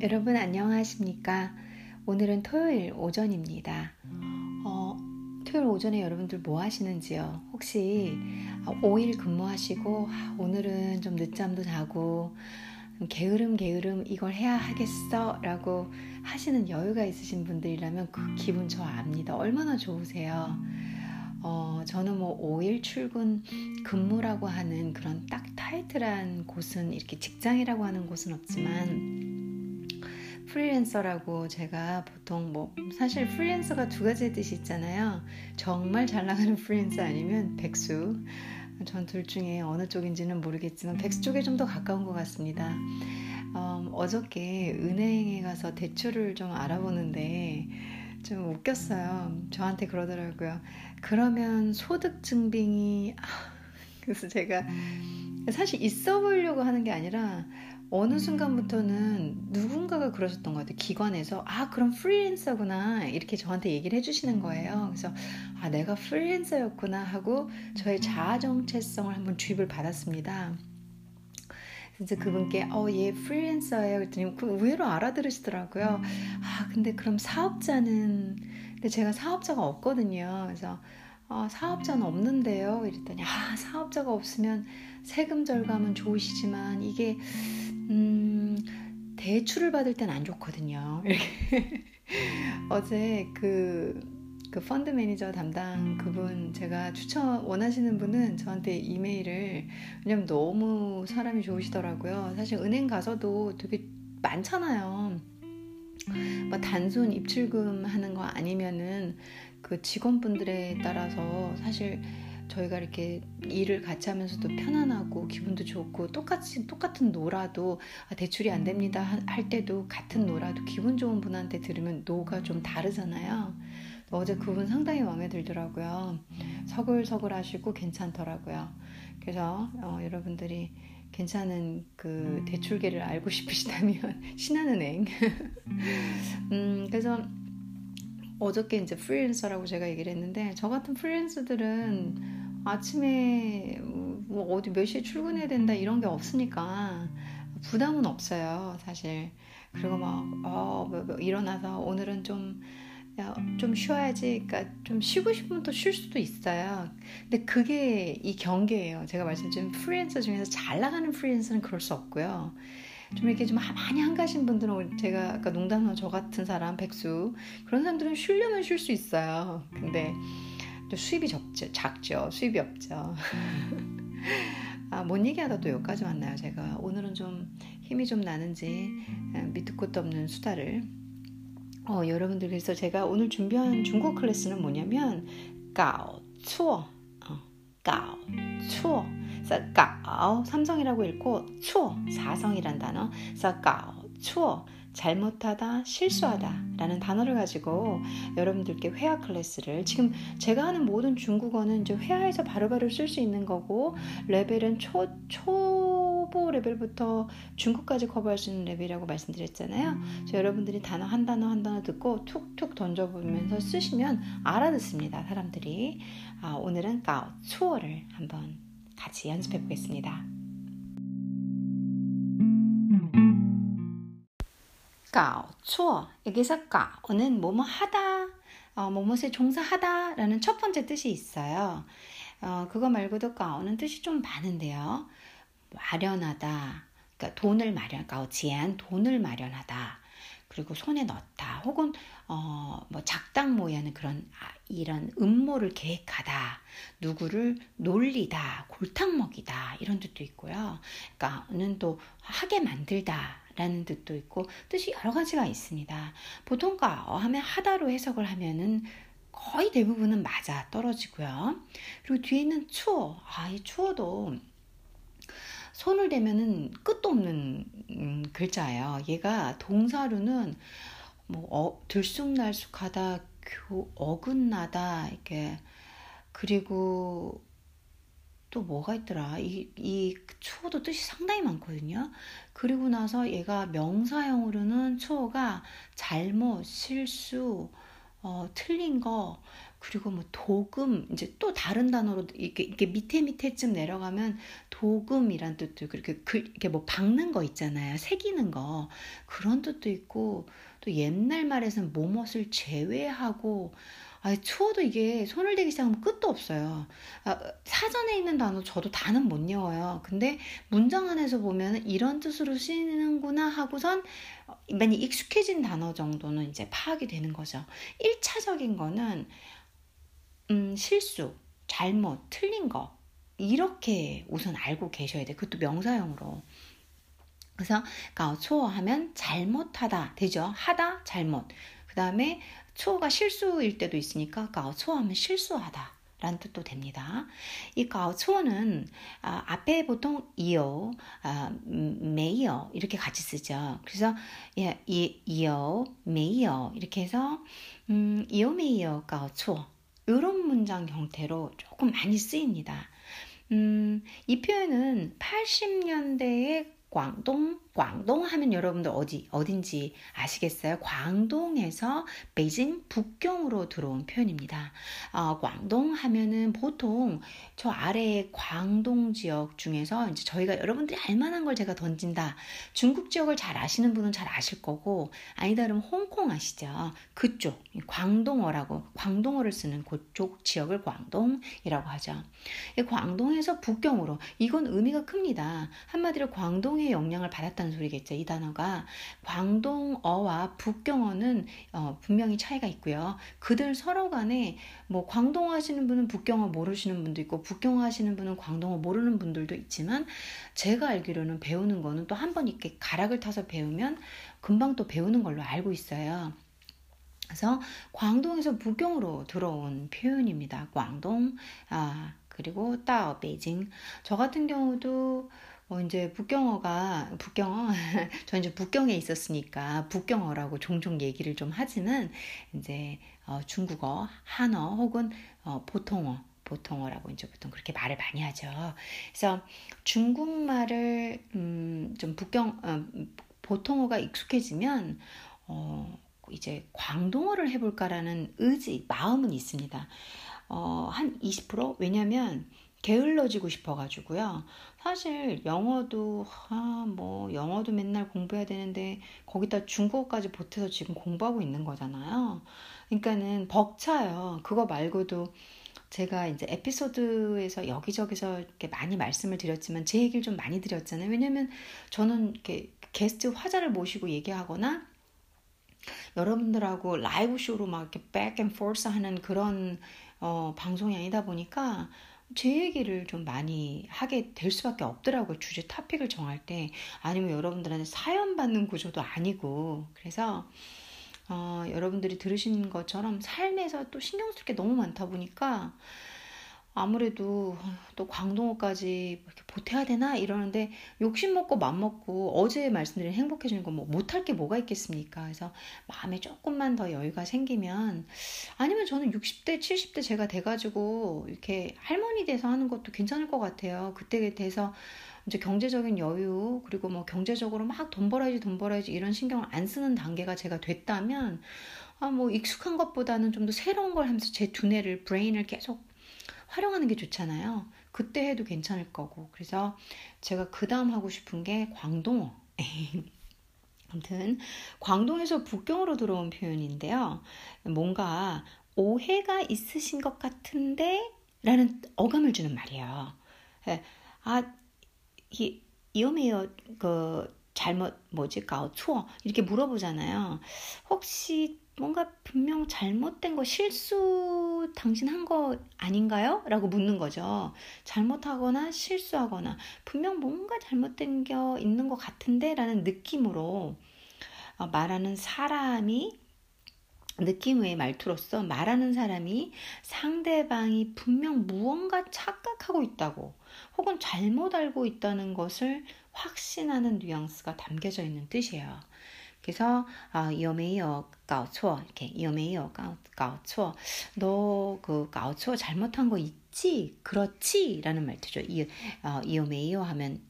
여러분 안녕하십니까? 오늘은 토요일 오전입니다. 어, 토요일 오전에 여러분들 뭐 하시는지요? 혹시 5일 근무하시고 아, 오늘은 좀 늦잠도 자고 게으름 게으름 이걸 해야 하겠어 라고 하시는 여유가 있으신 분들이라면 그 기분 저 압니다. 얼마나 좋으세요? 어, 저는 뭐 5일 출근 근무라고 하는 그런 딱 타이틀한 곳은 이렇게 직장이라고 하는 곳은 없지만 프리랜서라고 제가 보통 뭐 사실 프리랜서가 두 가지 뜻이 있잖아요. 정말 잘 나가는 프리랜서 아니면 백수. 전 둘 중에 어느 쪽인지는 모르겠지만 백수 쪽에 좀 더 가까운 것 같습니다. 음, 어저께 은행에 가서 대출을 좀 알아보는데 좀 웃겼어요. 저한테 그러더라고요. 그러면 소득 증빙이 아, 그래서 제가 사실 있어 보이려고 하는 게 아니라 어느 순간부터는 누군가가 그러셨던 것 같아요. 기관에서 아 그럼 프리랜서구나 이렇게 저한테 얘기를 해주시는 거예요. 그래서 아 내가 프리랜서였구나 하고 저의 자아 정체성을 한번 주입을 받았습니다. 그래서 그분께 어얘 프리랜서예요 그랬더니 그 의외로 알아들으시더라고요. 아 근데 그럼 사업자는 근데 제가 사업자가 없거든요. 그래서 아, 사업자는 없는데요. 이랬더니 아 사업자가 없으면 세금 절감은 좋으시지만 이게 음, 대출을 받을 땐 안 좋거든요. 어제 그, 그 펀드 매니저 담당 그분 제가 추천 원하시는 분은 저한테 이메일을 왜냐면 너무 사람이 좋으시더라고요. 사실 은행 가서도 되게 많잖아요. 뭐 단순 입출금 하는 거 아니면은 그 직원분들에 따라서 사실 저희가 이렇게 일을 같이 하면서도 편안하고 기분도 좋고 똑같이 똑같은 노라도 아, 대출이 안 됩니다 할 때도 같은 노라도 기분 좋은 분한테 들으면 노가 좀 다르잖아요. 어제 그분 상당히 마음에 들더라고요. 서글서글 하시고 괜찮더라고요. 그래서 어, 여러분들이 괜찮은 그 대출계를 알고 싶으시다면 신한은행. 음, 그래서 어저께 이제 프리랜서라고 제가 얘기를 했는데 저 같은 프리랜서들은 아침에 뭐 어디 몇 시에 출근해야 된다 이런 게 없으니까 부담은 없어요 사실 그리고 막 어, 뭐, 뭐 일어나서 오늘은 좀 야, 좀 쉬어야지. 그러니까 좀 쉬고 싶으면 또 쉴 수도 있어요. 근데 그게 이 경계예요. 제가 말씀드린 프리랜서 중에서 잘 나가는 프리랜서는 그럴 수 없고요. 좀 이렇게 좀 많이 한가신 분들은 제가 아까 농담으로 저 같은 사람 백수 그런 사람들은 쉬려면 쉴 수 있어요. 근데 수입이 적죠, 작죠. 수입이 없죠. 아, 뭔 얘기하다 또 여기까지 왔나요, 제가. 오늘은 좀 힘이 좀 나는지 밑도 끝도 없는 수다를. 어, 여러분들 그래서 제가 오늘 준비한 중국 클래스는 뭐냐면 까오 추어 어, 까오 추어 까오 삼성이라고 읽고 추어 사성이란 단어 그래서 까오 추어 잘못하다, 실수하다 라는 단어를 가지고 여러분들께 회화 클래스를 지금 제가 하는 모든 중국어는 이제 회화에서 바로바로 쓸 수 있는 거고 레벨은 초, 초보 레벨부터 중급까지 커버할 수 있는 레벨이라고 말씀드렸잖아요. 그래서 여러분들이 단어 한 단어 한 단어 듣고 툭툭 던져보면서 쓰시면 알아듣습니다. 사람들이. 아, 오늘은 搞, 错를 한번 같이 연습해 보겠습니다. 까오错 여기서 까오는 뭐뭐 하다 어, 뭐뭇에 종사하다 라는 첫 번째 뜻이 있어요. 어, 그거 말고도 까오는 뜻이 좀 많은데요. 마련하다. 그러니까 돈을 마련 까오지안 돈을 마련하다 그리고 손에 넣다. 혹은 어, 뭐 작당 모양의 그런 아, 이런 음모를 계획하다. 누구를 놀리다. 골탕 먹이다. 이런 뜻도 있고요. 그러니까는 또 하게 만들다 라는 뜻도 있고 뜻이 여러 가지가 있습니다. 보통 가어 하면 하다로 해석을 하면은 거의 대부분은 맞아 떨어지고요. 그리고 뒤에 있는 추어, 아, 이 추어도 손을 대면은 끝도 없는 음, 글자예요. 얘가 동사로는 뭐 어, 들쑥날쑥하다, 교, 어긋나다 이렇게 그리고 또 뭐가 있더라. 이, 이 추어도 뜻이 상당히 많거든요. 그리고 나서 얘가 명사형으로는 추어가 잘못, 실수, 어, 틀린 거, 그리고 뭐 도금 이제 또 다른 단어로 이렇게 이렇게 밑에 밑에쯤 내려가면 도금이란 뜻도 그렇게 그, 이렇게 뭐 박는 거 있잖아요. 새기는 거 그런 뜻도 있고 또 옛날 말에서는 뭐뭇을 제외하고 아, 추워도 이게 손을 대기 시작하면 끝도 없어요. 아, 사전에 있는 단어 저도 다는 못 외워요. 근데 문장 안에서 보면 이런 뜻으로 쓰이는구나 하고선 많이 익숙해진 단어 정도는 이제 파악이 되는 거죠. 1차적인 거는 음, 실수, 잘못, 틀린 거 이렇게 우선 알고 계셔야 돼. 그것도 명사형으로. 그래서 초하면 잘못하다 되죠. 하다 잘못. 그 다음에 错가 실수일 때도 있으니까 错하면 실수하다. 라는 뜻도 됩니다. 이 搞错는 아, 앞에 보통 有, 아, 没有 이렇게 같이 쓰죠. 그래서 예, 有, 有, 没有 이렇게 해서 음, 有没有搞错 이런 문장 형태로 조금 많이 쓰입니다. 음, 이 표현은 80년대에 광동, 광동 하면 여러분들 어디, 어딘지 아시겠어요? 광동에서 베이징 북경으로 들어온 표현입니다. 어, 광동 하면은 보통 저 아래에 광동 지역 중에서 이제 저희가 여러분들이 알만한 걸 제가 던진다. 중국 지역을 잘 아시는 분은 잘 아실 거고, 아니다 그러면 홍콩 아시죠? 그쪽, 광동어라고, 광동어를 쓰는 그쪽 지역을 광동이라고 하죠. 광동에서 북경으로, 이건 의미가 큽니다. 한마디로 광동 광동의 영향을 받았다는 소리겠죠. 이 단어가 광동어와 북경어는 어, 분명히 차이가 있고요. 그들 서로 간에 뭐 광동어 하시는 분은 북경어 모르시는 분도 있고 북경어 하시는 분은 광동어 모르는 분들도 있지만 제가 알기로는 배우는 거는 또 한 번 이렇게 가락을 타서 배우면 금방 또 배우는 걸로 알고 있어요. 그래서 광동에서 북경으로 들어온 표현입니다. 광동, 아, 그리고 따오, 베이징. 저 같은 경우도 어, 이제 북경어가, 북경어, 저 이제 북경에 있었으니까 북경어라고 종종 얘기를 좀 하지만, 이제 어, 중국어, 한어 혹은 어, 보통어, 보통어라고 이제 보통 그렇게 말을 많이 하죠. 그래서 중국말을 음, 좀 북경 어, 보통어가 익숙해지면 어, 이제 광동어를 해볼까라는 의지 마음은 있습니다. 어, 한 20% 왜냐면 게을러지고 싶어가지고요. 사실 영어도 아 뭐 영어도 맨날 공부해야 되는데 거기다 중국어까지 보태서 지금 공부하고 있는 거잖아요. 그러니까는 벅차요. 그거 말고도 제가 이제 에피소드에서 여기저기서 이렇게 많이 말씀을 드렸지만 제 얘기를 좀 많이 드렸잖아요. 왜냐면 저는 이렇게 게스트 화자를 모시고 얘기하거나 여러분들하고 라이브 쇼로 막 이렇게 back and forth 하는 그런 어, 방송이 아니다 보니까 제 얘기를 좀 많이 하게 될 수밖에 없더라고요. 주제 토픽을 정할 때. 아니면 여러분들한테 사연 받는 구조도 아니고. 그래서, 어, 여러분들이 들으신 것처럼 삶에서 또 신경 쓸 게 너무 많다 보니까, 아무래도 또 광동어까지 이렇게 보태야 되나 이러는데 욕심 먹고 맘 먹고 어제 말씀드린 행복해지는 거 뭐 못할 게 뭐가 있겠습니까? 그래서 마음에 조금만 더 여유가 생기면 아니면 저는 60대 70대 제가 돼가지고 이렇게 할머니 돼서 하는 것도 괜찮을 것 같아요. 그때에 대해서 이제 경제적인 여유 그리고 뭐 경제적으로 막 돈 벌어야지 돈 벌어야지 이런 신경을 안 쓰는 단계가 제가 됐다면 아 뭐 익숙한 것보다는 좀 더 새로운 걸 하면서 제 두뇌를 브레인을 계속 활용하는 게 좋잖아요. 그때 해도 괜찮을 거고. 그래서 제가 그 다음 하고 싶은 게 광동어. 아무튼 광동에서 북경으로 들어온 표현인데요. 뭔가 오해가 있으신 것 같은데 라는 어감을 주는 말이에요. 예. 아, 이, 이어메어 그 잘못 뭐지 가오초 이렇게 물어보잖아요. 혹시 뭔가 분명 잘못된 거 실수 당신 한 거 아닌가요? 라고 묻는 거죠. 잘못하거나 실수하거나 분명 뭔가 잘못된 게 있는 것 같은데 라는 느낌으로 어, 말하는 사람이 느낌 외의 말투로서 말하는 사람이 상대방이 분명 무언가 착각하고 있다고 혹은 잘못 알고 있다는 것을 확신하는 뉘앙스가 담겨져 있는 뜻이에요. 그래서 아, 여매요 가오초 이렇게 여매요 가오초 너그 가오초 잘못한 거 있지? 그렇지라는 말투죠. 이 여매요 어, 하면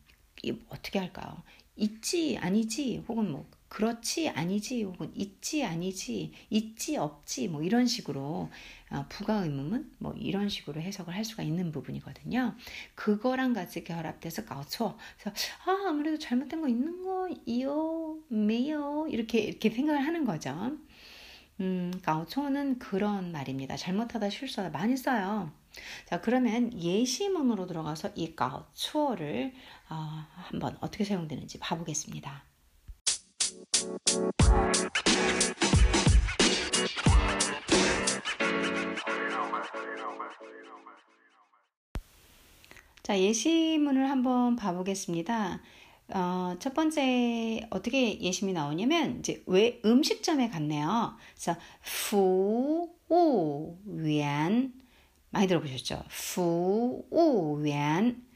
이, 어떻게 할까요? 있지 아니지 혹은 뭐 그렇지 아니지 혹은 있지 아니지 있지 없지 뭐 이런 식으로 어, 부가 의문문 뭐 이런 식으로 해석을 할 수가 있는 부분이거든요. 그거랑 같이 결합돼서 가초 그래서 아 아무래도 잘못된 거 있는 거이요 매요 이렇게 이렇게 생각을 하는 거죠. 음, 가오초는 그런 말입니다. 잘못하다 실수하다 많이 써요. 자, 그러면 예시문으로 들어가서 이 가오초를 어, 한번 어떻게 사용되는지 봐보겠습니다. 자, 예시문을 한번 봐보겠습니다. 어, 첫 번째 어떻게 예시문이 나오냐면 이제 왜 음식점에 갔네요. 그래서 푸우 위안 많이 들어보셨죠? 푸우 위안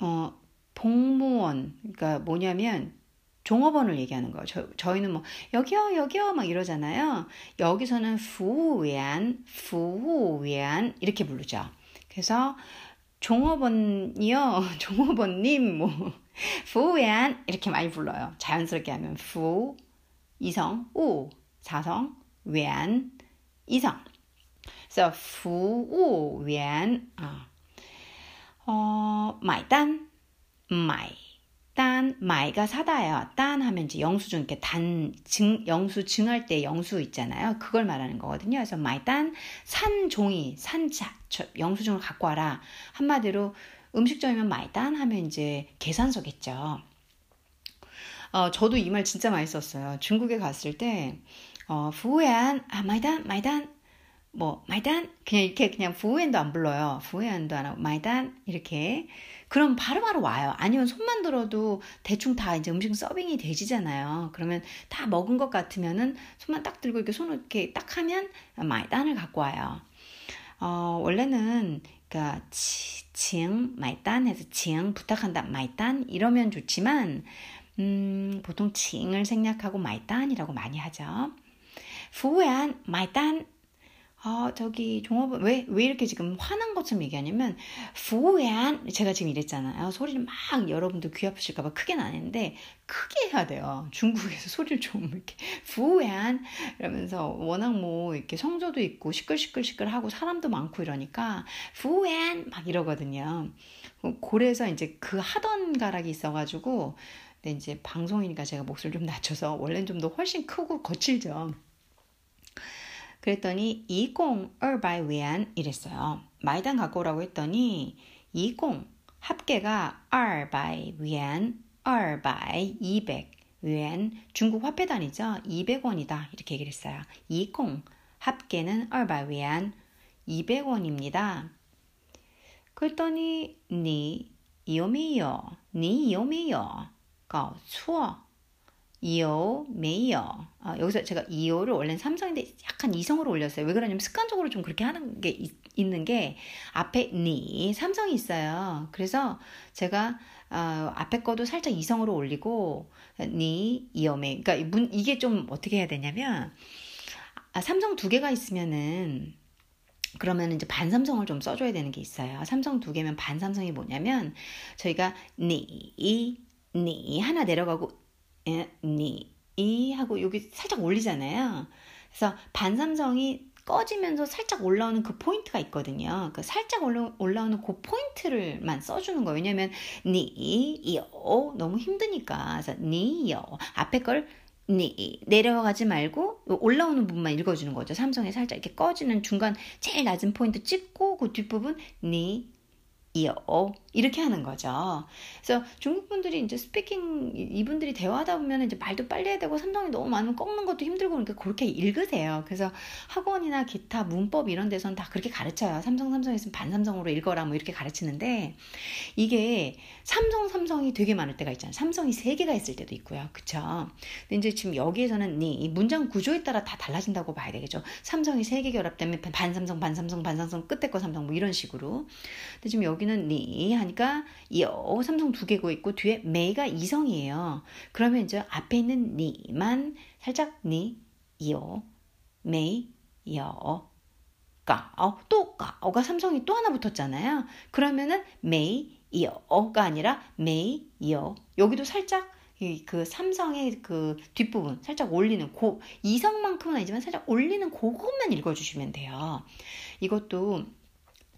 어, 복무원 그러니까 뭐냐면 종업원을 얘기하는 거예요. 저, 저희는 뭐 여기요 여기요 막 이러잖아요. 여기서는 후위안 후위안 이렇게 부르죠. 그래서 종업원이요 종업원님 뭐 후위안 이렇게 많이 불러요. 자연스럽게 하면 후 이성 务 사성 员 이성 그래서 服务员 啊 어, 买单 买单 买가 사다예요. 单 하면 이제 영수증 이렇게 단 증 영수 증할 때 영수 있잖아요. 그걸 말하는 거거든요. 그래서 买单 산 종이 산자 영수증을 갖고 와라. 한마디로 음식점이면 买单 하면 이제 계산서겠죠. 어, 저도 이 말 진짜 많이 썼어요. 중국에 갔을 때 어, 服务员 啊 买单 买单 뭐 买单 그냥 이렇게 그냥 服务员도 안 불러요. 服务员도 안 하고 买单 이렇게 그럼 바로바로 바로 와요. 아니면 손만 들어도 대충 다 이제 음식 서빙이 되지잖아요. 그러면 다 먹은 것 같으면은 손만 딱 들고 이렇게 손을 이렇게 딱 하면 买单을 갖고 와요. 어, 원래는 그러니까 请 买单 해서 请 부탁한다 买单 이러면 좋지만 음, 보통 칭을 생략하고 마이단이라고 많이 하죠. 마이단 아, 저기 종업원 왜, 왜 이렇게 지금 화난 것처럼 얘기하냐면 부안 제가 지금 이랬잖아요. 소리를 막 여러분들 귀 아프실까봐 크게는 안 했는데 크게 해야 돼요. 중국에서 소리를 좀 이렇게 부안 이러면서 워낙 뭐 이렇게 성조도 있고 시끌시끌시끌하고 사람도 많고 이러니까 부안 막 이러거든요. 고래에서 이제 그 하던 가락이 있어가지고 근데 이제 방송이니까 제가 목소리 좀 낮춰서 원래는 좀 더 훨씬 크고 거칠죠. 그랬더니 2020위안 이랬어요. 마이단 갖고 오라고 했더니 20 합계가 200위안, 200 위안 중국 화폐 단위죠. 200원이다 이렇게 얘기를 했어요. 20 합계는 200위안, 200원입니다. 그랬더니 니 요미요, 니 요미요, 搞错 이어, 메이어. 아, 여기서 제가 이어를 원래는 삼성인데 약간 이성으로 올렸어요. 왜 그러냐면 습관적으로 좀 그렇게 하는 게 있, 는 게 앞에 니, 삼성이 있어요. 그래서 제가 어, 앞에 거도 살짝 이성으로 올리고 니, 이어 메. 그러니까 문, 이게 좀 어떻게 해야 되냐면 아, 삼성 두 개가 있으면은 그러면 이제 반삼성을 좀 써줘야 되는 게 있어요. 삼성 두 개면 반삼성이 뭐냐면 저희가 니, 니 하나 내려가고 니, 이 하고 여기 살짝 올리잖아요. 그래서 반삼성이 꺼지면서 살짝 올라오는 그 포인트가 있거든요. 그 살짝 올라, 올라오는 그 포인트를만 써주는 거예요. 왜냐면 니, 요 너무 힘드니까. 그래서 니, 요 앞에 걸 你, 내려가지 말고 올라오는 부분만 읽어주는 거죠. 삼성에 살짝 이렇게 꺼지는 중간 제일 낮은 포인트 찍고 그 뒷부분 你, 有 이렇게 하는 거죠. 그래서 중국 분들이 이제 speaking 이분들이 대화하다 보면 이제 말도 빨리 해야 되고 삼성이 너무 많으면 꺾는 것도 힘들고 그러니까 그렇게 읽으세요. 그래서 학원이나 기타 문법 이런 데서는 다 그렇게 가르쳐요. 삼성 삼성 있으면 반삼성으로 읽어라 뭐 이렇게 가르치는데 이게 삼성 삼성이 되게 많을 때가 있잖아요. 삼성이 세 개가 있을 때도 있고요. 그쵸? 근데 이제 지금 여기에서는 이 문장 구조에 따라 다 달라진다고 봐야 되겠죠. 삼성이 세 개 결합되면 반삼성 반삼성 반삼성 끝에 거 삼성 뭐 이런 식으로. 근데 지금 여기는 니 하니까 요 삼성 두 개고 있고 뒤에 메가 이성이에요. 그러면 이제 앞에 있는 니만 살짝 니, 요, 메이, 요, 까, 어, 또 까, 어가 삼성이 또 하나 붙었잖아요. 그러면은 메이, 요가 아니라 메이, 요. 여기도 살짝 그 삼성의 그 뒷부분 살짝 올리는 고 이성만큼은 아니지만 살짝 올리는 그것만 읽어주시면 돼요. 이것도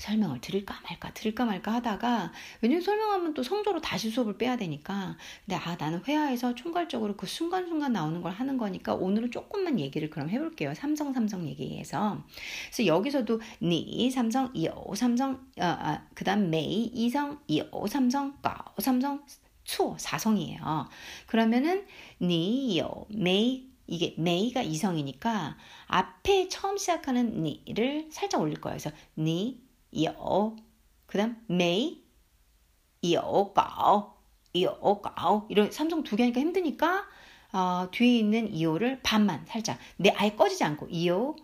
설명을 드릴까 말까 드릴까 말까 하다가 왜냐면 설명하면 또 성조로 다시 수업을 빼야 되니까. 근데 아 나는 회화에서 총괄적으로 그 순간순간 나오는 걸 하는 거니까 오늘은 조금만 얘기를 그럼 해볼게요. 삼성 삼성 얘기해서. 그래서 여기서도 니 삼성 이오 삼성 아, 아, 그다음 메이 이성 이오 삼성 까오 삼성 추 사성이에요. 그러면은 니요 메이 이게 메이가 이성이니까 앞에 처음 시작하는 니를 살짝 올릴 거예요. 그래서 니 요. 그 다음 메이 요 가오 요 가오. 이런 삼성 두 개니까 힘드니까 어, 뒤에 있는 이오를 반만 살짝. 내 아예 꺼지지 않고 이오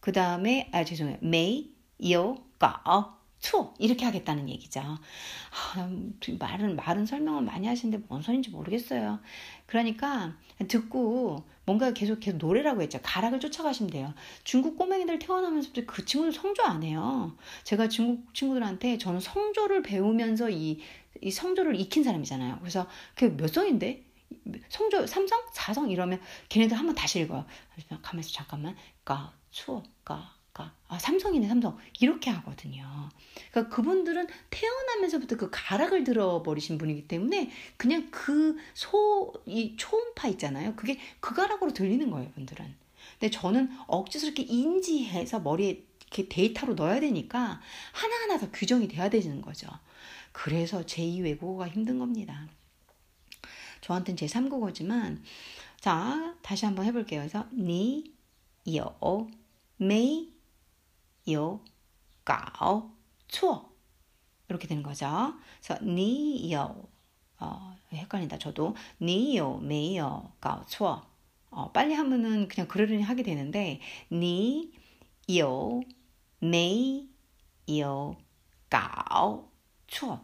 그 다음에 아 죄송해요. 没有搞错 이렇게 하겠다는 얘기죠. 아, 말은 말은 설명을 많이 하시는데 뭔 소리인지 모르겠어요. 그러니까 듣고 뭔가 계속 계속 노래라고 했죠. 가락을 쫓아가시면 돼요. 중국 꼬맹이들 태어나면서부터 그 친구들 성조 안 해요. 제가 중국 친구들한테 저는 성조를 배우면서 이, 이 성조를 익힌 사람이잖아요. 그래서 그게 몇 성인데? 성조 3성? 4성? 이러면 걔네들 한번 다시 읽어요. 가만있어 잠깐만. 까, 추, 까, 아, 삼성이네, 삼성. 이렇게 하거든요. 그러니까 그분들은 태어나면서부터 그 가락을 들어버리신 분이기 때문에 그냥 그 소, 이 초음파 있잖아요. 그게 그 가락으로 들리는 거예요, 분들은. 근데 저는 억지스럽게 인지해서 머리에 이렇게 데이터로 넣어야 되니까 하나하나 더 규정이 돼야 되는 거죠. 그래서 제2 외국어가 힘든 겁니다. 저한테는 제 3국어지만, 자, 다시 한번 해볼게요. 그래서, 니, 요, 메이, 有搞错 이렇게 되는 거죠. 그래서 你有 어, 헷갈린다. 저도 你有没有搞错 어, 빨리 하면은 그냥 그러려니 하게 되는데 你有没有搞错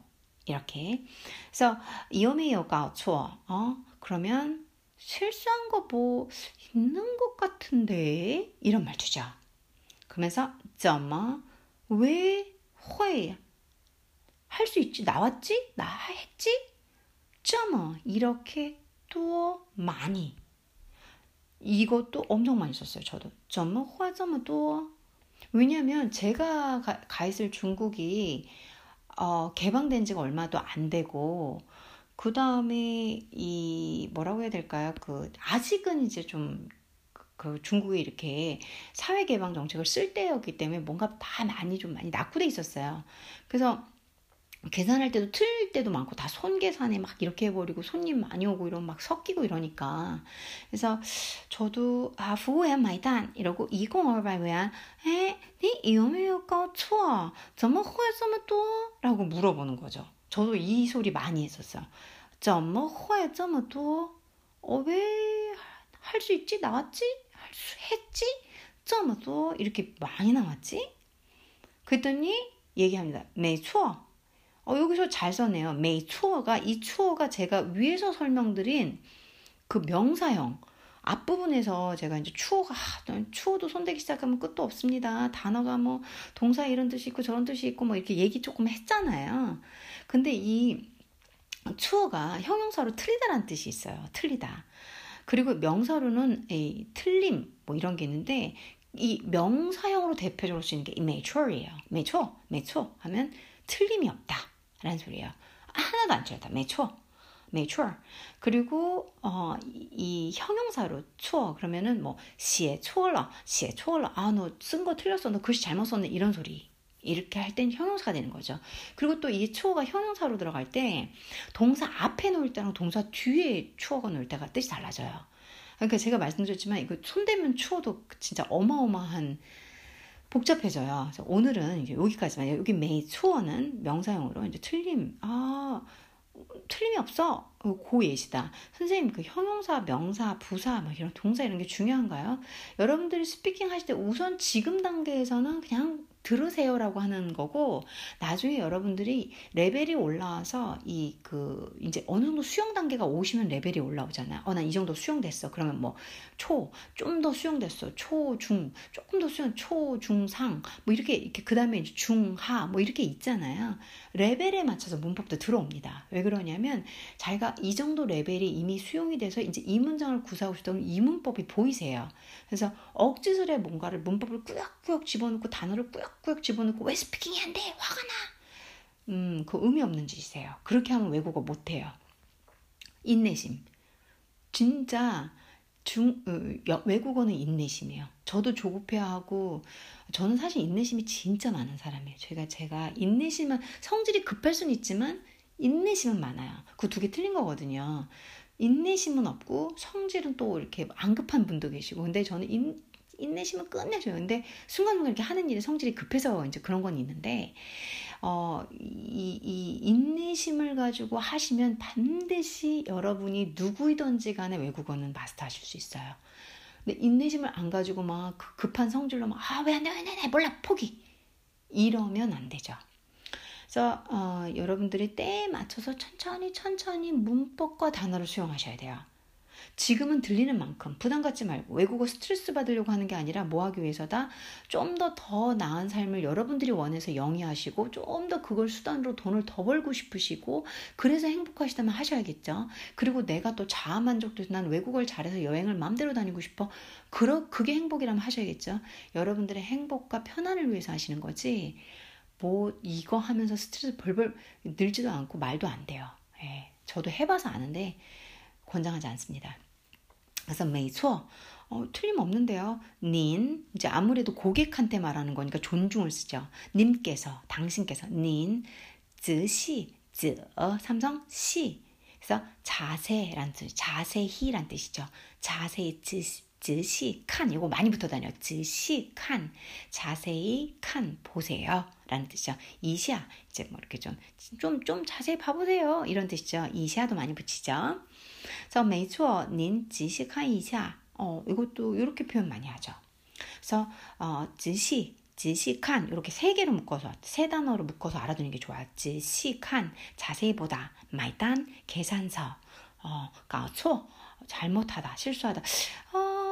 이렇게. 그래서 有没有搞错 어, 그러면 실수한 거 뭐 있는 것 같은데 이런 말투죠. 그러면서 怎么왜会할 수 있지 나왔지 나 했지 这么 이렇게 또 많이 이것도 엄청 많이 썼어요 저도 怎么会这么多 왜냐면 제가 가, 가 있을 중국이 어, 개방된 지가 얼마도 안 되고 그 다음에 이 뭐라고 해야 될까요? 그 아직은 이제 좀 그 중국이 이렇게 사회 개방 정책을 쓸 때였기 때문에 뭔가 다 많이 좀 많이 낙후돼 있었어요. 그래서 계산할 때도 틀릴 때도 많고 다 손 계산에 막 이렇게 해버리고 손님 많이 오고 이런 막 섞이고 이러니까. 그래서 저도 아 후에 마이단. 이러고 2028반 에네 이어메요가 추워. 저뭐 후회점은 또? 라고 물어보는 거죠. 저도 이 소리 많이 했었어요. 저뭐 후회점은 또어왜 할 수 있지? 나왔지? 철수했지? 쩌마도 이렇게 많이 나왔지? 그랬더니 얘기합니다. 메이추어. 어, 여기서 잘 썼네요. 메이추어가 이 추어가 제가 위에서 설명드린 그 명사형 앞부분에서 제가 이제 추어가 아, 추어도 손대기 시작하면 끝도 없습니다. 단어가 뭐 동사 이런 뜻이 있고 저런 뜻이 있고 뭐 이렇게 얘기 조금 했잖아요. 근데 이 추어가 형용사로 틀리다란 뜻이 있어요. 틀리다. 그리고 명사로는 이 틀림 뭐 이런 게 있는데 이 명사형으로 대표적으로 쓰이는 게 imature이에요. 매초, 매초 하면 틀림이 없다 라는 소리예요. 하나도 안 틀렸다. 매초. mature. 그리고 어, 이, 이 형용사로 추어 그러면은 뭐 시에 추어라, 시에 추어라. 아, 너 쓴 거 틀렸어. 너 글씨 잘못 썼네. 이런 소리. 이렇게 할 땐 형용사가 되는 거죠. 그리고 또이 추어가 형용사로 들어갈 때 동사 앞에 놓을 때랑 동사 뒤에 추어가 놓을 때가 뜻이 달라져요. 그러니까 제가 말씀드렸지만 이거 손대면 추어도 진짜 어마어마한 복잡해져요. 그래서 오늘은 이제 여기까지만 여기 没错는 명사형으로 이제 틀림 아 틀림이 없어. 고 예시다. 선생님, 그 형용사, 명사, 부사, 막 이런 동사 이런 게 중요한가요? 여러분들이 speaking 하실 때 우선 지금 단계에서는 그냥 들으세요라고 하는 거고 나중에 여러분들이 레벨이 올라와서 이 그 이제 어느 정도 수용 단계가 오시면 레벨이 올라오잖아. 어, 난 이 정도 수용됐어. 그러면 뭐 초, 좀 더 수용됐어. 초, 중, 조금 더 수용, 초, 중, 상, 뭐 이렇게 이렇게 그 다음에 중, 하, 뭐 이렇게 있잖아요. 레벨에 맞춰서 문법도 들어옵니다. 왜 그러냐면 자기가 이 정도 레벨이 이미 수용이 돼서 이제 이 문장을 구사하고 싶다면 이 문법이 보이세요. 그래서 억지스레 뭔가를 문법을 꾸역꾸역 집어넣고 단어를 꾸역꾸역 집어넣고 왜 스피킹이 안 돼? 화가 나. 음, 그 의미 없는 짓이세요. 그렇게 하면 외국어 못 해요. 인내심. 진짜 중 어, 외국어는 인내심이에요. 저도 조급해하고 저는 사실 인내심이 진짜 많은 사람이에요. 제가 제가 인내심은 성질이 급할 수는 있지만 인내심은 많아요. 그 두 개 틀린 거거든요. 인내심은 없고 성질은 또 이렇게 안 급한 분도 계시고 근데 저는 인, 인내심은 끝내줘요. 근데 순간순간 이렇게 하는 일이 성질이 급해서 이제 그런 건 있는데 어, 이, 이 인내심을 가지고 하시면 반드시 여러분이 누구이든지 간에 외국어는 마스터하실 수 있어요. 근데 인내심을 안 가지고 막그 급한 성질로 막 아 왜 안 돼, 왜 안 돼, 몰라 포기 이러면 안 되죠. 그래서 어, 여러분들이 때에 맞춰서 천천히 천천히 문법과 단어를 수용하셔야 돼요. 지금은 들리는 만큼 부담 갖지 말고 외국어 스트레스 받으려고 하는 게 아니라 뭐 하기 위해서다 좀더더 나은 삶을 여러분들이 원해서 영위하시고 좀 더 그걸 수단으로 돈을 더 벌고 싶으시고 그래서 행복하시다면 하셔야겠죠. 그리고 내가 또 자아 만족도 난 외국어를 잘해서 여행을 마음대로 다니고 싶어. 그러 그게 행복이라면 하셔야겠죠. 여러분들의 행복과 편안을 위해서 하시는 거지. 뭐 이거 하면서 스트레스 벌벌 늘지도 않고 말도 안 돼요. 예, 저도 해봐서 아는데 권장하지 않습니다. 그래서 没错. 어, 틀림없는데요. 닌 이제 아무래도 고객한테 말하는 거니까 존중을 쓰죠. 님께서 당신께서 닌 즈시 즈 삼성 시 그래서 자세란 뜻 자세히란 뜻이죠. 자세히 즈 즈시 칸 이거 많이 붙어 다녀요. 즈시 칸 자세히 칸 보세요. 라는 뜻이죠. 이시아. 이제 뭐 이렇게 좀, 좀, 좀 자세히 봐보세요. 이런 뜻이죠. 이시아도 많이 붙이죠. 그래서 메이추어 닌 지식한 이시아. 어, 이것도 이렇게 표현 많이 하죠. 그래서 어, 지시 지시칸 이렇게 세 개로 묶어서 세 단어로 묶어서 알아두는 게 좋아요. 지시칸 자세히 보다 말단 계산서 어 그러니까 가초 잘못하다 실수하다 어,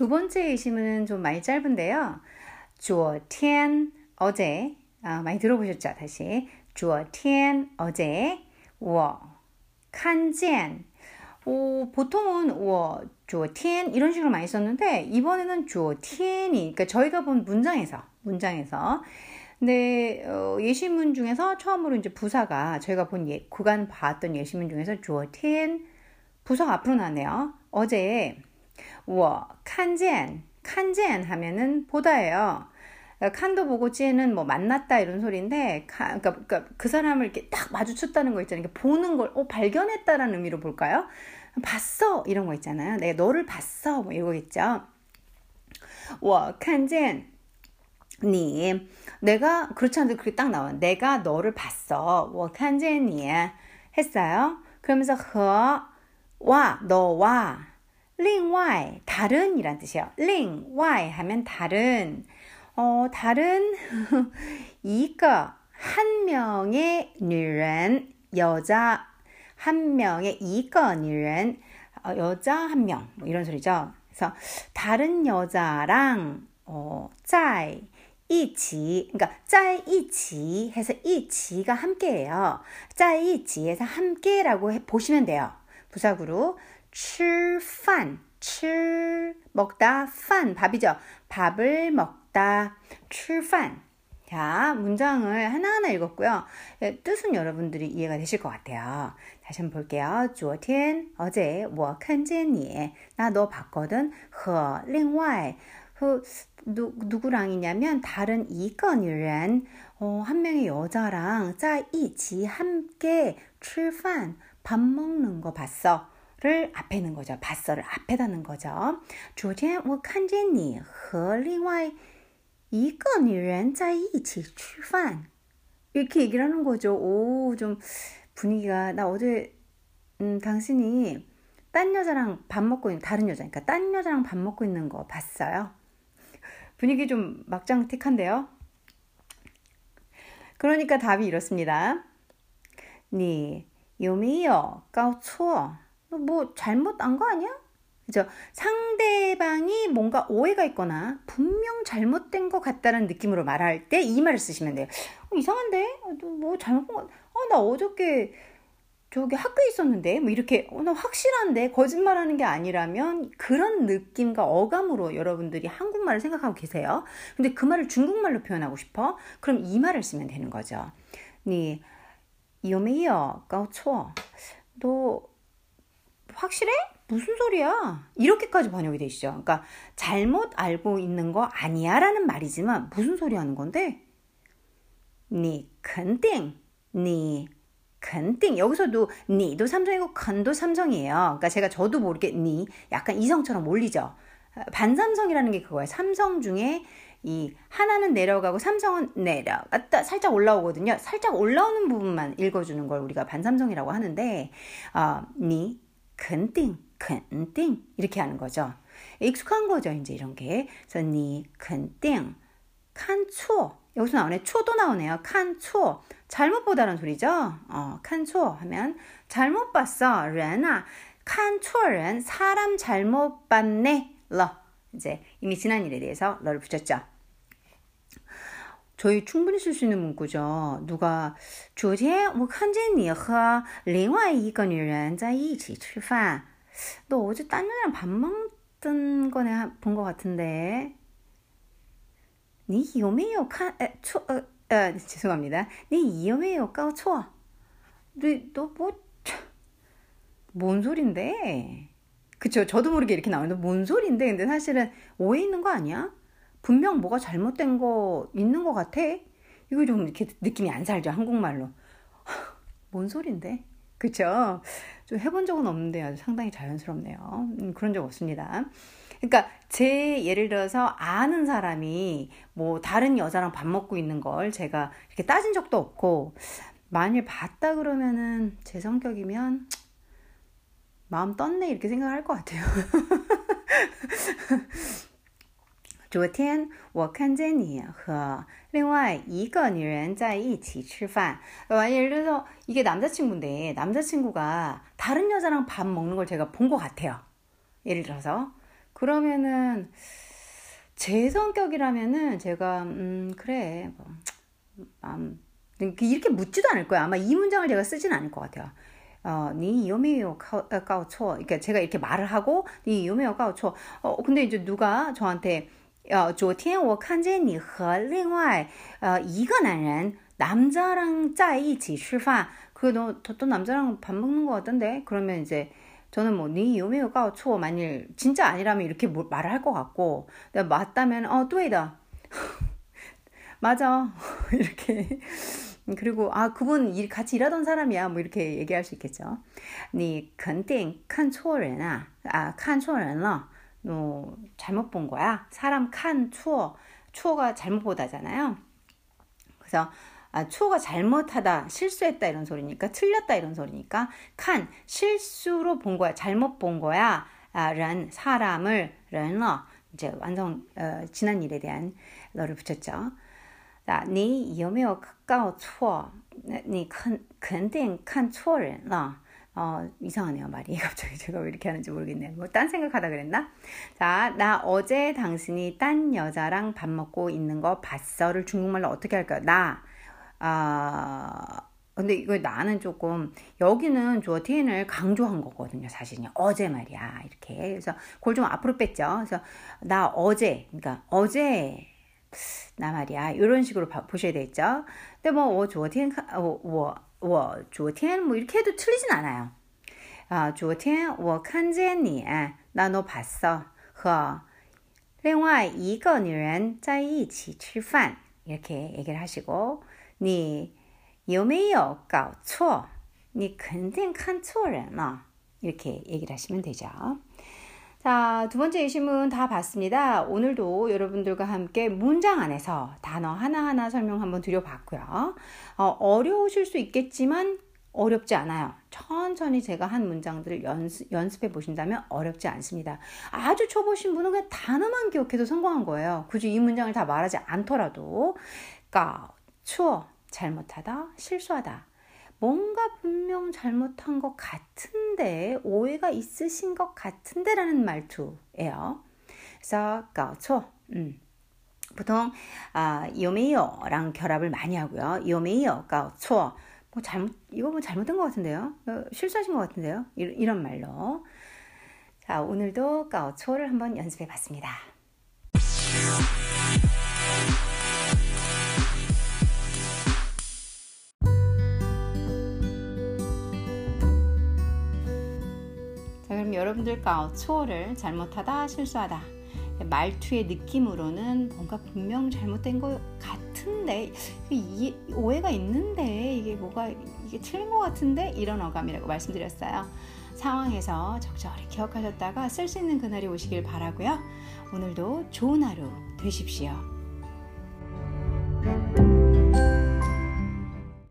두 번째 예시문은 좀 많이 짧은데요. 昨天 어제 아, 많이 들어보셨죠? 다시. 昨天 어제 我看见 오, 보통은 我昨天 이런 식으로 많이 썼는데 이번에는 昨天이 그러니까 저희가 본 문장에서 문장에서 근데 어, 예시문 중에서 처음으로 이제 부사가 저희가 본 예, 구간 봤던 예시문 중에서 昨天 부사가 앞으로 나네요. 어제 我看见看见 하면은 보다예요. 그러니까 칸도 보고 찌는 뭐 만났다 이런 소리인데 카, 그러니까, 그러니까, 그 사람을 이렇게 딱 마주쳤다는 거 있잖아요. 보는 걸 어, 발견했다라는 의미로 볼까요? 봤어 이런 거 있잖아요. 내가 너를 봤어 뭐 이거겠죠. 我看见你 내가 그렇지 않아도 그렇게 딱 나와. 내가 너를 봤어. 我看见你 했어요. 그러면서 和와 너와 另外 다른이란 뜻이에요. 另外 하면 다른 어, 다른 이가 한 명의 女人 여자 한 명의 이가 女人 어, 여자 한 명, 뭐 이런 소리죠. 그래서 다른 여자랑 어, 在一起 그러니까 在一起 해서 一起가 함께예요. 在一起에서 함께라고 해, 보시면 돼요. 부사구로 吃饭吃 먹다 饭 밥이죠. 밥을 먹다 吃饭 자, 문장을 하나하나 읽었고요. 예, 뜻은 여러분들이 이해가 되실 것 같아요. 다시 한번 볼게요. 昨天 어제 我看见你나 너 봤거든. 和另外그 누, 누구랑이냐면 다른 一个女人 어, 한 명의 여자랑 在一起 함께 吃饭밥 먹는 거 봤어. 를 앞에는 거죠. 봤어를 앞에다는 거죠. 昨天我看见你和另外一个女人在一起吃饭 이렇게 얘기를 하는 거죠. 오, 좀 분위기가 나 어제 음, 당신이 딴 여자랑 밥 먹고 있는 다른 여자, 그러니까 딴 여자랑 밥 먹고 있는 거 봤어요. 분위기 좀 막장틱한데요. 그러니까 답이 이렇습니다. 你有没有搞错? 뭐 잘못한 거 아니야? 그죠? 상대방이 뭔가 오해가 있거나 분명 잘못된 것 같다는 느낌으로 말할 때 이 말을 쓰시면 돼요. 어, 이상한데? 뭐 잘못 본 거, 어, 나 어저께 저기 학교에 있었는데? 뭐 이렇게, 어, 나 확실한데? 거짓말 하는 게 아니라면 그런 느낌과 어감으로 여러분들이 한국말을 생각하고 계세요. 근데 그 말을 중국말로 표현하고 싶어? 그럼 이 말을 쓰면 되는 거죠. 네, 이오메이어, 까오초. 너, 확실해? 무슨 소리야? 이렇게까지 번역이 되시죠. 그러니까 잘못 알고 있는 거 아니야라는 말이지만 무슨 소리 하는 건데? 니 근띵 니 근띵 여기서도 니도 삼성이고 근도 삼성이에요. 그러니까 제가 저도 모르게 니 약간 이성처럼 몰리죠. 반삼성이라는 게 그거예요. 삼성 중에 이 하나는 내려가고 삼성은 내려갔다 살짝 올라오거든요. 살짝 올라오는 부분만 읽어주는 걸 우리가 반삼성이라고 하는데 어, 니 肯定 肯定 이렇게 하는 거죠. 익숙한 거죠, 이제 이런 게. 그래서 니肯定 칸초 여기서 나오네. 초도 나오네요. 칸초 잘못 보다는 소리죠. 어, 칸초 하면 잘못 봤어. 렌아 칸초는 사람 잘못 봤네. 러 이제 이미 지난 일에 대해서 러를 붙였죠. 저희 충분히 쓸 수 있는 문구죠. 누가 昨天我看见你和另外一个女人在一起吃饭。너 어제 딴 여자랑 밥 먹던 거네 본 것 같은데. 你有没有看错? 어, 어, 죄송합니다. 你有没有搞错?너뭐 뭔 소린데? 그쵸. 저도 모르게 이렇게 나오는데 뭔 소린데? 근데 사실은 오해 있는 거 아니야? 분명 뭐가 잘못된 거 있는 것 같아? 이거 좀 이렇게 느낌이 안 살죠. 한국말로. 뭔 소린데? 그쵸? 좀 해본 적은 없는데 상당히 자연스럽네요. 음, 그런 적 없습니다. 그러니까 제 예를 들어서 아는 사람이 뭐 다른 여자랑 밥 먹고 있는 걸 제가 이렇게 따진 적도 없고 만일 봤다 그러면은 제 성격이면 마음 떴네 이렇게 생각할 것 같아요. 昨天我看见你和另外一个女人在一起吃饭. 예를 들어서 이게 남자친구인데 남자친구가 다른 여자랑 밥 먹는 걸 제가 본 것 같아요. 예를 들어서 그러면은 제 성격이라면은 제가 um, 그래 뭐, 음, 이렇게 묻지도 않을 거야. 아마 이 문장을 제가 쓰진 않을 것 같아요. 어, 니 요메요 가오초. 그러니까 제가 이렇게 말을 하고 니 요메요 가오초. 어, 근데 이제 누가 저한테 呃，昨天我看见你和另外呃一个男人 남자랑 在一起吃饭，그너또 남자랑 밥 먹는 거 같던데? 그러면 이제 저는 뭐니 요메요가 초 만일 진짜 아니라면 이렇게 뭐, 말을 할 것 같고, 내가 맞다면 어, 对的. 맞아. 이렇게. 그리고 아 그분 일, 같이 일하던 사람이야 뭐 이렇게 얘기할 수 있겠죠. 你肯定看错人啊啊看错人了 너 잘못 본 거야. 사람 칸 추어 추어가 잘못 보다잖아요. 그래서 아, 추어가 잘못하다, 실수했다 이런 소리니까 틀렸다 이런 소리니까 칸 실수로 본 거야, 잘못 본 거야. 아, 란 사람을 런러 이제 완성 어, 지난 일에 대한 너를 붙였죠. 자, 你有没有搞错?你肯肯定看错人了. 어, 이상하네요, 말이. 갑자기 제가 왜 이렇게 하는지 모르겠네요. 뭐, 딴 생각하다 그랬나? 자, 나 어제 당신이 딴 여자랑 밥 먹고 있는 거 봤어를 중국말로 어떻게 할까요? 나, 아, 근데 이거 나는 조금, 여기는 저 TN을 강조한 거거든요, 사실은. 어제 말이야. 이렇게. 그래서 그걸 좀 앞으로 뺐죠. 그래서 나 어제, 그러니까 어제, 나 말이야. 이런 식으로 보셔야 되겠죠. 근데 뭐, 어, 저 TN, 어, 어, 我昨天뭐 이렇게 해도 틀리진 않아요. 아, 昨天我看见你,나 너 봤어. 和另外一个女人在一起吃饭. 이렇게 얘기를 하시고, 你有没有搞错?你肯定看错人了. 이렇게 얘기를 하시면 되죠. 자, 두 번째 예심은 다 봤습니다. 오늘도 여러분들과 함께 문장 안에서 단어 하나하나 설명 한번 드려봤고요. 어, 려우실수 있겠지만 어렵지 않아요. 천천히 제가 한 문장들을 연습, 연습해 보신다면 어렵지 않습니다. 아주 초보신 분은 그냥 단어만 기억해도 성공한 거예요. 굳이 이 문장을 다 말하지 않더라도. 까, 추워, 잘못하다, 실수하다. 뭔가 분명 잘못한 것 같은데 오해가 있으신 것 같은데라는 말투예요. 그래서 까초 음. 보통 아, 요메요랑 결합을 많이 하고요. 요메요 까초 뭐 잘못 이거 뭐 잘못된 것 같은데요. 어, 실수하신 것 같은데요. 이런 말로 자 오늘도 까초를 한번 연습해 봤습니다. 그럼 여러분들 가오초를 잘못하다 실수하다 말투의 느낌으로는 뭔가 분명 잘못된 것 같은데 이, 오해가 있는데 이게 뭐가 이게 틀린 것 같은데 이런 어감이라고 말씀드렸어요. 상황에서 적절히 기억하셨다가 쓸 수 있는 그날이 오시길 바라고요. 오늘도 좋은 하루 되십시오.